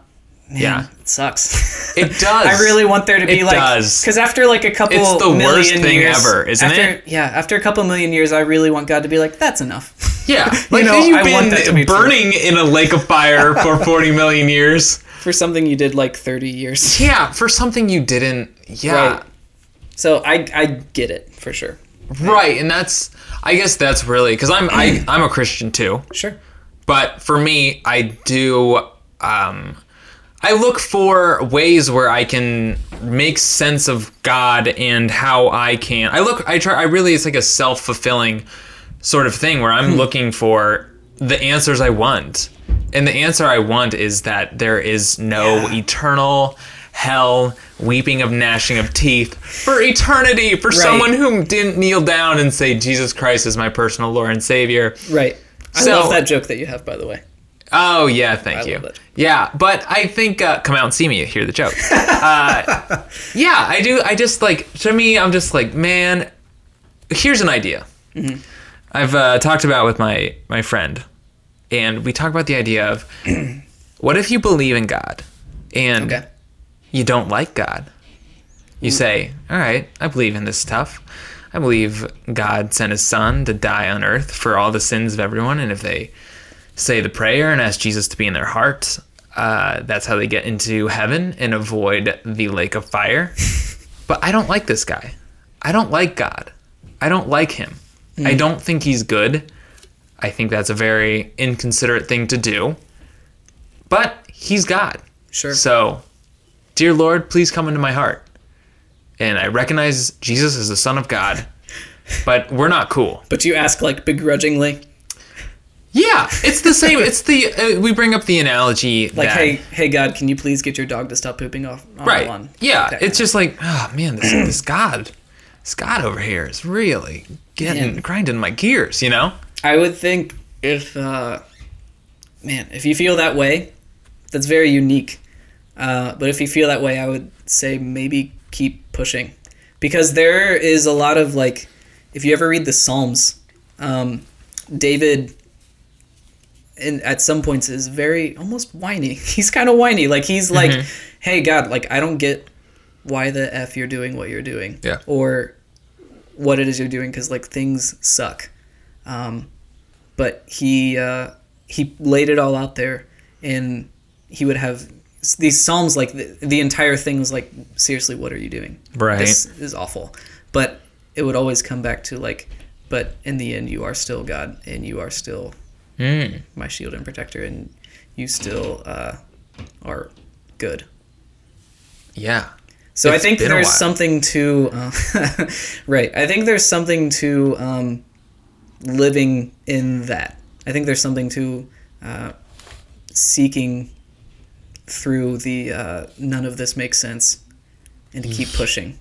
Man, Yeah. It sucks. It does. I really want there to be It like because after like a couple It's the worst thing years, ever, isn't after, it? Yeah, after a couple million years, I really want God to be like, that's enough. Yeah, like know, you've I want that to been be true. burning in a lake of fire for 40 million years. For something you did like 30 years. Yeah, for something you didn't. Yeah, Right. So I I get it for sure. Right. And that's, I guess that's really because I'm I, I'm a Christian too. Sure. but for me i do um i look for ways where i can make sense of god and how i can i look i try i really it's like a self-fulfilling sort of thing where i'm looking for the answers i want and the answer i want is that there is no Yeah. eternal hell weeping of gnashing of teeth for eternity for someone who didn't kneel down and say jesus christ is my personal lord and savior Right. I So- love that joke that you have, by the way. Oh yeah, thank I you. Yeah, but I think uh, come out and see me, hear the joke. uh, yeah, I do. I just like to me, I'm just like, man. Here's an idea. Mm-hmm. I've uh, talked about with my my friend, and we talk about the idea of what if you believe in God, and Okay. You don't like God. You say, all right, I believe in this stuff. I believe God sent his son to die on earth for all the sins of everyone. And if they say the prayer and ask Jesus to be in their heart, uh, that's how they get into heaven and avoid the lake of fire. But I don't like this guy. I don't like God. I don't like him. I don't think he's good. I think that's a very inconsiderate thing to do. But he's God. Sure. So, dear Lord, please come into my heart. And I recognize Jesus as the Son of God, but we're not cool. But you ask like begrudgingly, Yeah, it's the same. It's the uh, we bring up the analogy like, that, hey, hey, God, can you please get your dog to stop pooping off on right? the lawn? Yeah, it's just like, oh man, this this God, this God over here is really getting Man. grinding my gears. You know? I would think if, uh, man, if you feel that way, that's very unique. Uh, but if you feel that way, I would say maybe keep pushing, because there is a lot of like, if you ever read the Psalms, um, David and at some points is very almost whiny. He's kind of whiny. Like he's like, "Hey God, like I don't get why the f you're doing what you're doing, Yeah. or what it is you're doing because like things suck." Um, but he uh, he laid it all out there, and he would have these psalms like the, the entire thing was like, "Seriously, what are you doing? Right. This is awful." But it would always come back to like, "But in the end, you are still God, and you are still." Mm. my shield and protector, and you still uh, are good. Yeah. So I think there's something to, uh, right? I think there's something to um, living in that. I think there's something to uh, seeking through the uh, none of this makes sense, and to keep pushing.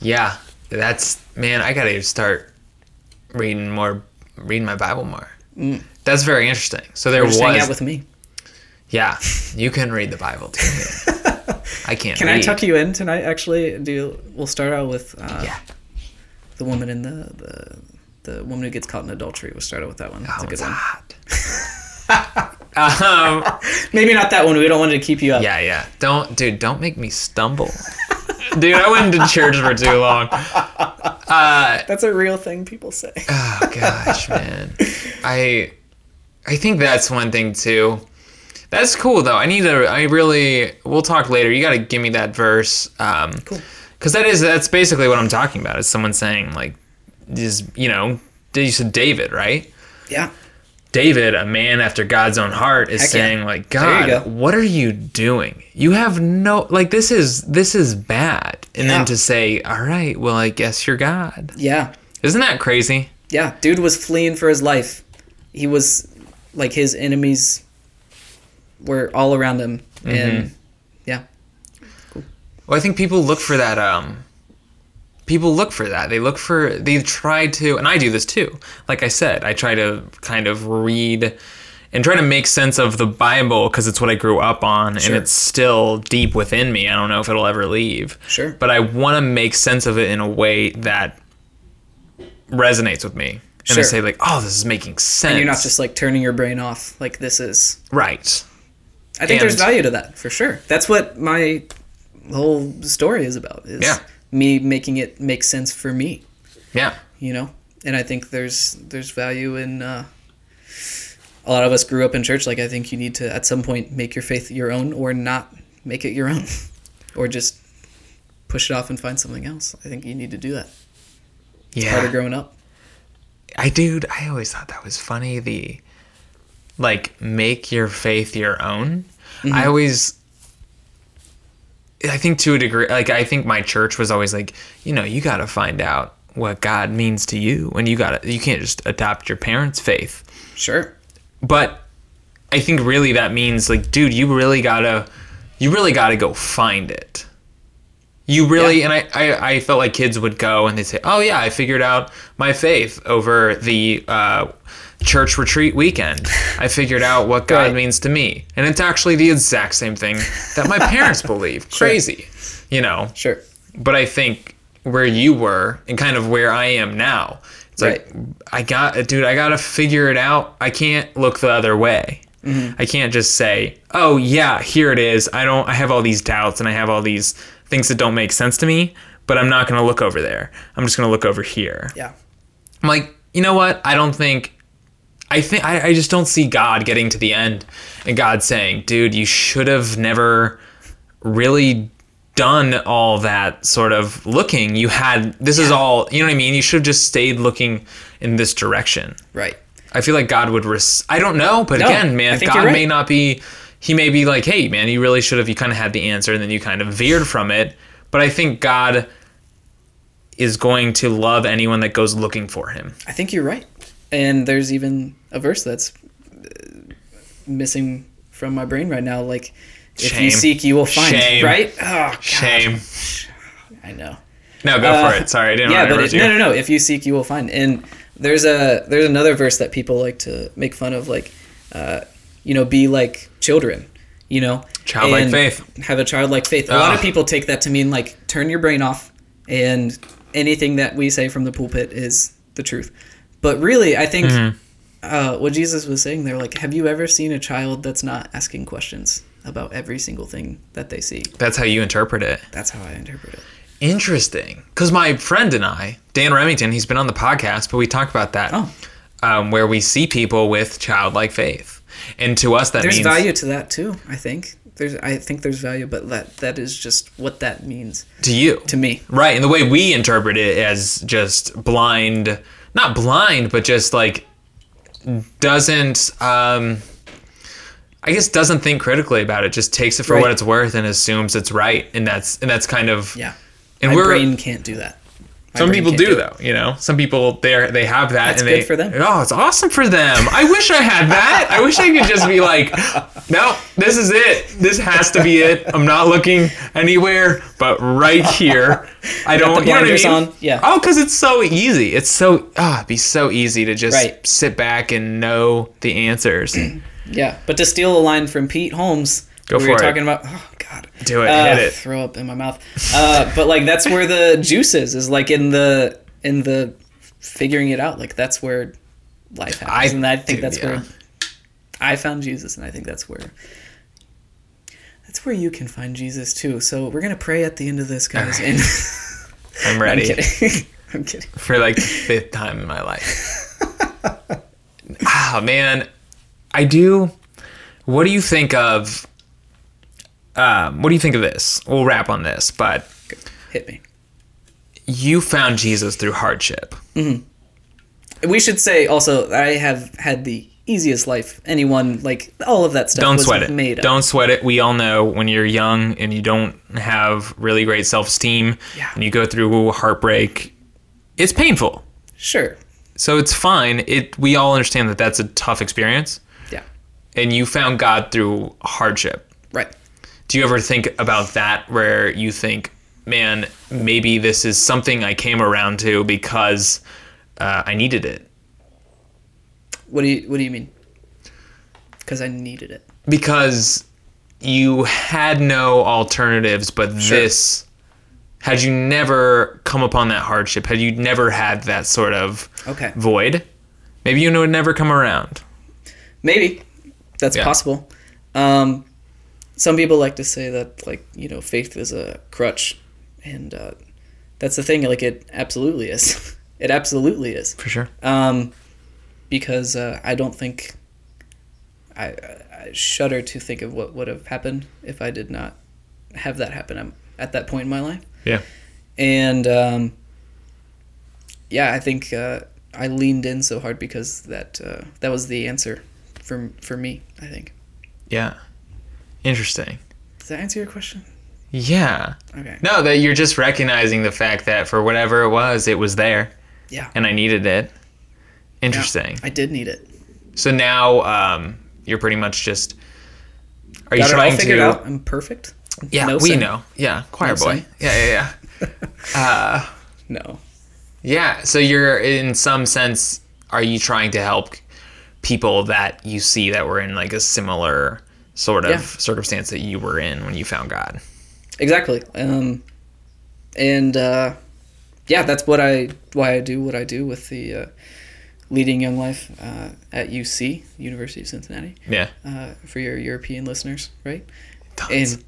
Yeah. That's man. I gotta start reading more, reading my Bible more. That's very interesting. So there just hang was out with me. Yeah, you can read the Bible too. I can't. Can read. I tuck you in tonight? Actually, do we'll start out with uh, Yeah. the woman in the, the the woman who gets caught in adultery. We'll start out with that one. That's Oh, a good it's one. um, Maybe not that one. We don't want to keep you up. yeah, yeah. Don't, dude. Don't make me stumble. dude, I went to church for too long. That's a real thing people say. Oh gosh, man. I, I think that's one thing too. That's cool though. I need to. I really. We'll talk later. You got to give me that verse. Um, Cool. Because that is that's basically what I'm talking about. Is someone saying like, is you know, you said David, right? Yeah. David, a man after God's own heart, is Heck yeah. saying like, God, go. what are you doing? You have no like this is this is bad. And Yeah. then to say, all right, well, I guess you're God. Yeah. Isn't that crazy? Yeah. Dude was fleeing for his life. He was like his enemies were all around him, Mm-hmm. and yeah. Well, I think people look for that. Um, people look for that. They look for. They try to, and I do this too. Like I said, I try to kind of read and try to make sense of the Bible because it's what I grew up on, Sure. and it's still deep within me. I don't know if it'll ever leave. Sure. But I want to make sense of it in a way that resonates with me. And Sure. I say like, oh, this is making sense. And you're not just like turning your brain off. Like this is. right. I think there's value to that for sure. That's what my whole story is about. Is Yeah. Me making it make sense for me. Yeah. you know and i think there's there's value in uh, a lot of us grew up in church like i think you need to at some point make your faith your own or not make it your own or just push it off and find something else i think you need to do that Yeah. part of growing up I dude, I always thought that was funny. The like make your faith your own. I always I think to a degree like I think my church was always like, you know, you got to find out what God means to you and you got to you can't just adopt your parents' faith. sure But I think really that means like dude, you really got to you really got to go find it. You really, and I, I, I felt like kids would go and they'd say, "Oh yeah, I figured out my faith over the uh, church retreat weekend. I figured out what God Right. means to me." And it's actually the exact same thing that my parents believe. Crazy, you know. sure But I think where you were and kind of where I am now, it's like I got, dude, I gotta figure it out. I can't look the other way. Mm-hmm. I can't just say, "Oh yeah, here it is." I don't. I have all these doubts and I have all these things that don't make sense to me. But I'm not gonna look over there. I'm just gonna look over here. yeah I'm like, you know what? I don't think. I think I, I just don't see God getting to the end and God saying, "Dude, you should have never really done all that sort of looking. You had this is all. You know what I mean? You should have just stayed looking in this direction." right I feel like God would. Res- I don't know, but No, again, man, God right. may not be. He may be like, "Hey, man, you really should have." You kind of had the answer, and then you kind of veered from it. But I think God is going to love anyone that goes looking for Him. i think you're right and there's even a verse that's uh, missing from my brain right now like if Shame. you seek you will find Shame. right oh God. Shame. i know No, go Uh, for it. Sorry, I didn't yeah, want to but it, you. no, no, no. If you seek, you will find. And there's a there's another verse that people like to make fun of, like, uh, you know, be like children. You know, Childlike faith. Have a childlike faith. A lot of people take that to mean like turn your brain off, and anything that we say from the pulpit is the truth. But really, I think Mm-hmm. uh, what Jesus was saying there, like, have you ever seen a child that's not asking questions about every single thing that they see? That's how you interpret it. That's how I interpret it. Interesting. Because my friend and I, Dan Remington, he's been on the podcast, but we talked about that. Oh. Um, where we see people with childlike faith. And to us, that there's means. value to that too i think there's i think there's value but that that is just what that means to you. to me Right, and the way we interpret it as just blind, not blind, but just like doesn't um I guess doesn't think critically about it, just takes it for Right. what it's worth and assumes it's right. And that's and that's kind of yeah And my we're- brain can't do that some people can't do though, you know. Some people they they have that That's and good they for them. Oh, it's awesome for them. I wish I had that. I wish I could just be like, no, this is it. This has to be it. I'm not looking anywhere but right here. I don't. the you know what I mean? on? Yeah. Oh, because it's so easy. It's so ah, it'd be so easy to just Right. sit back and know the answers. yeah but to steal a line from pete holmes Go we were for it. talking about oh god Do it. Uh, Hit it. throw up in my mouth uh, but like that's where the juice is is like in the in the figuring it out like that's where life happens I- and i think dude, that's yeah. where i found jesus and i think that's where that's where you can find jesus too so we're gonna pray at the end of this guys and I'm i'm ready kidding i'm kidding for like the fifth time in my life. Ah man, I do. What do you think of? Um, what do you think of this? We'll wrap on this, but hit me you found Jesus through hardship. we should say also i have had the easiest life anyone like all of that stuff Don't was sweat it. made up. Don't sweat it. We all know when you're young and you don't have really great self-esteem Yeah. and you go through heartbreak, it's painful. sure So it's fine. It we all understand that that's a tough experience, yeah and you found God through hardship. Do you ever think about that where you think, man, maybe this is something I came around to because uh, I needed it? what do you what do you mean because i needed it Because you had no alternatives but Sure. this. Had you never come upon that hardship, had you never had that sort of Okay. void, maybe you would never come around. Maybe that's Yeah. possible. Um, some people like to say that like you know faith is a crutch, and uh, that's the thing. Like it absolutely is. it absolutely is. For sure. Um, because uh, I don't think I, I shudder to think of what would have happened if I did not have that happen um, at that point in my life. Yeah. And um, yeah, I think uh, I leaned in so hard because that uh, that was the answer for for me. I think. Yeah. Interesting. Does that answer your question? Yeah. Okay. No, that you're just recognizing the fact that for whatever it was, it was there Yeah. and I needed it. Yeah. Interesting. I did need it. So now um, you're pretty much just. Are you Got it all trying figured to? out. I'm perfect. Yeah, No we sin. know. Yeah, choir No boy. sin. Yeah, yeah, yeah. uh, No. yeah. So you're in some sense, are you trying to help people that you see that were in like a similar sort of Yeah. circumstance that you were in when you found God? Exactly. Um, and uh, yeah, that's what I why I do what I do with the uh, leading young life uh, at UC University of Cincinnati Yeah. uh, for your European listeners, right? Tons. And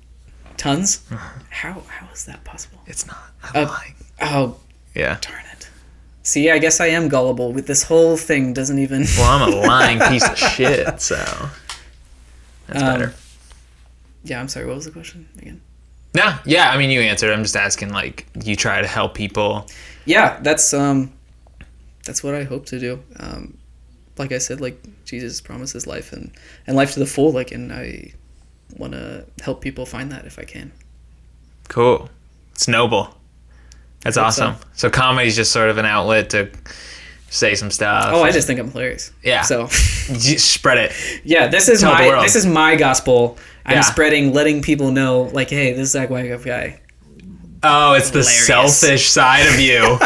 tons. How how is that possible? it's not. I'm Uh, lying. Oh Yeah. darn it! See, I guess I am gullible. With this whole thing doesn't even. Well, I'm a lying piece of shit, so that's Um, better. yeah, I'm sorry. What was the question again? No, yeah. I mean, you answered. I'm just asking. Like, you try to help people. yeah that's um that's what i hope to do um like i said like jesus promises life and and life to the full like and i want to help people find that if i can Cool. It's noble. That's awesome. So. comedy's just sort of an outlet to say some stuff. oh i just think i'm hilarious Yeah. so You spread it. yeah this is Tell my this is my gospel i'm Yeah. spreading letting people know like hey this is zach Wycuff guy Oh, it's the selfish side of you.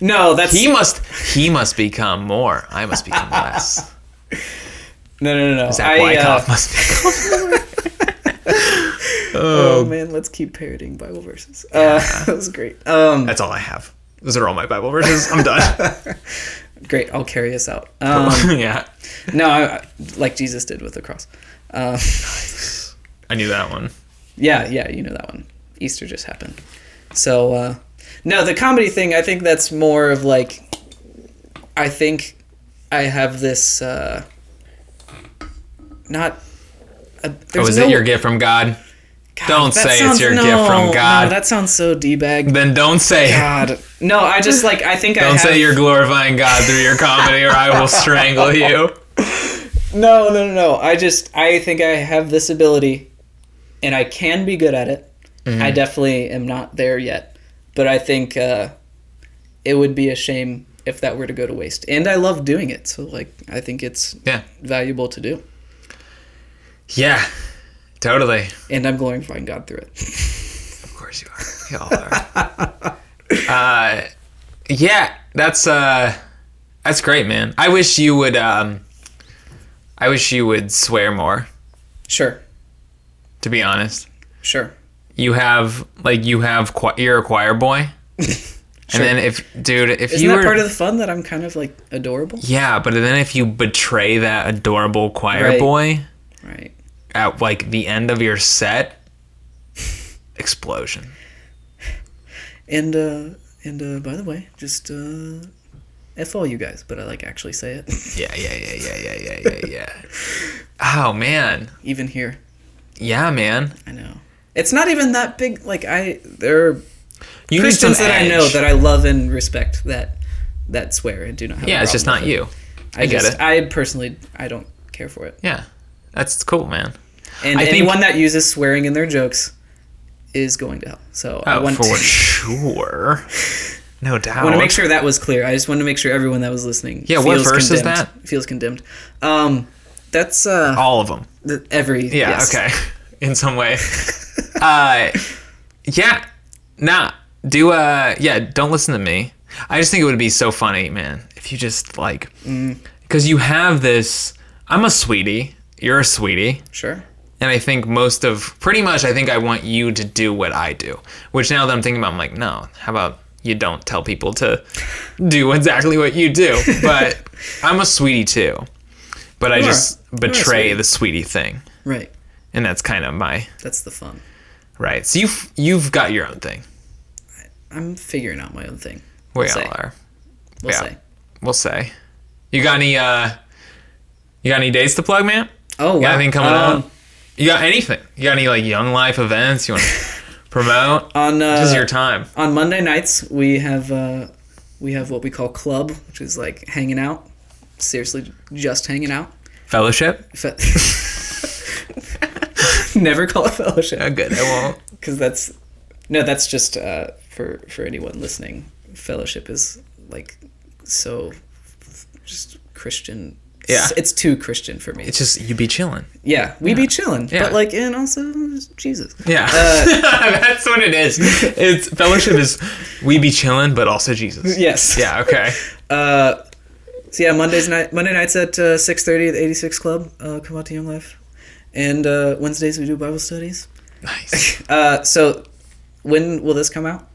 no that's he must. He must become more. I must become less. no no no no Zach I, uh, Wycuff must become. more. oh man let's keep parroting bible verses uh that was great um That's all I have. Those are all my Bible verses. I'm done. great i'll carry us out um yeah, no I, like jesus did with the cross uh I knew that one. Yeah, yeah, you know that one. Easter just happened. So, uh, no, the comedy thing, I think that's more of like, I think I have this, uh, not. Uh, Oh, is no- it your gift from God? God, Don't say it's sounds- your no, gift from God. No, that sounds so d-bag. Then don't say it. God, no, I just like I think I Don't say you're glorifying God through your comedy, or I will strangle you. No, no, no, no. I just I think I have this ability, and I can be good at it. Mm-hmm. I definitely am not there yet, but I think uh, it would be a shame if that were to go to waste. And I love doing it, so like I think it's Yeah, valuable to do, yeah, totally. and I'm glorifying God through it. Of course you are. You all are. uh, yeah, that's uh, that's great, man. I wish you would. Um, I wish you would swear more. Sure, To be honest, sure. you have like you have qui- you're a choir boy, Sure. and then if dude, if you're. Isn't you that were part of the fun that I'm kind of like adorable? yeah, but then if you betray that adorable choir Right. boy Right. At like the end of your set, explosion. And uh, and uh, by the way, just uh, f all you guys, but I like actually say it, Yeah, yeah, yeah, yeah, yeah, yeah, yeah, yeah. Oh man, even here. yeah, man. I know. It's not even that big. Like I, there are You Christians that I know that I love and respect that that swear and do not have. a yeah, it's just not with you. it. I, get just, it. I personally, I don't care for it. Yeah, that's cool, man. And I think- anyone that uses swearing in their jokes is going to hell. So I Oh, want for to, sure. No doubt. I want to make sure that was clear. I just want to make sure everyone that was listening. Yeah, what verse is condemned, that? Feels condemned. Um, that's uh, all of them. the, every Yeah. yes. Okay. In some way. uh, yeah. Nah. Do uh. Yeah. Don't listen to me. I just think it would be so funny, man, if you just like, Mm. because you have this. I'm a sweetie. You're a sweetie. Sure. And I think most of, pretty much, I think I want you to do what I do. Which now that I'm thinking about, I'm like, no, how about you don't tell people to do exactly what you do? But I'm a sweetie too. But I are. just You betray sweetie. the sweetie thing. Right. and that's kind of my That's the fun. right. So you've you've got your own thing. I'm figuring out my own thing. We We'll all say. are. We'll Yeah. say. We'll say. You got any uh you got any dates to plug, man? Oh, You got wow. anything coming Um, up? You got anything? You got any like young life events you want to promote? On uh, this is your time. on Monday nights we have uh, we have what we call club, which is like hanging out. Seriously, just hanging out. Fellowship? Fe- Never call it fellowship. Oh, good. I won't. because that's no that's just uh, for for anyone listening fellowship is like so just christian Yeah. it's, it's too christian for me It's just you be chilling. yeah we be chilling Yeah. but like and also jesus Yeah, Uh, that's what it is. It's fellowship is we be chilling, but also Jesus. yes Yeah. Okay. uh so yeah mondays night monday nights at uh, 6.30 at the 86 club uh, come out to young life and uh, wednesdays we do bible studies Nice. uh, so when will this come out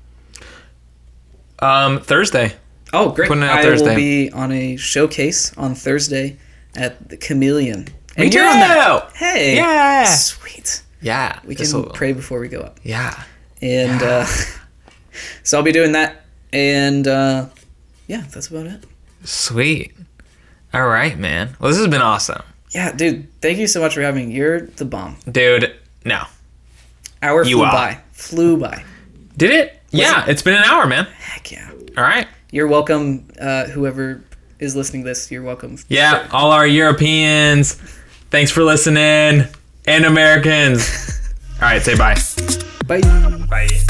Um, Thursday. Oh, great! Putting it out I Thursday. will be on a showcase on Thursday at the Chameleon. Me And you're on that. Hey, Yeah. sweet. Yeah. We can this'll- pray before we go up, Yeah. and uh, so I'll be doing that. And uh, yeah, that's about it. Sweet. All right, man. Well, this has been awesome, Yeah, dude, thank you so much for having me. You're the bomb. dude. No. Hour You flew are. by. Flew by. Did it? Yeah. It's been an hour, man. Heck yeah. All right. You're welcome. Uh, whoever is listening to this, you're welcome. Yeah. All our Europeans. Thanks for listening, and Americans. All right. Say bye. Bye. Bye.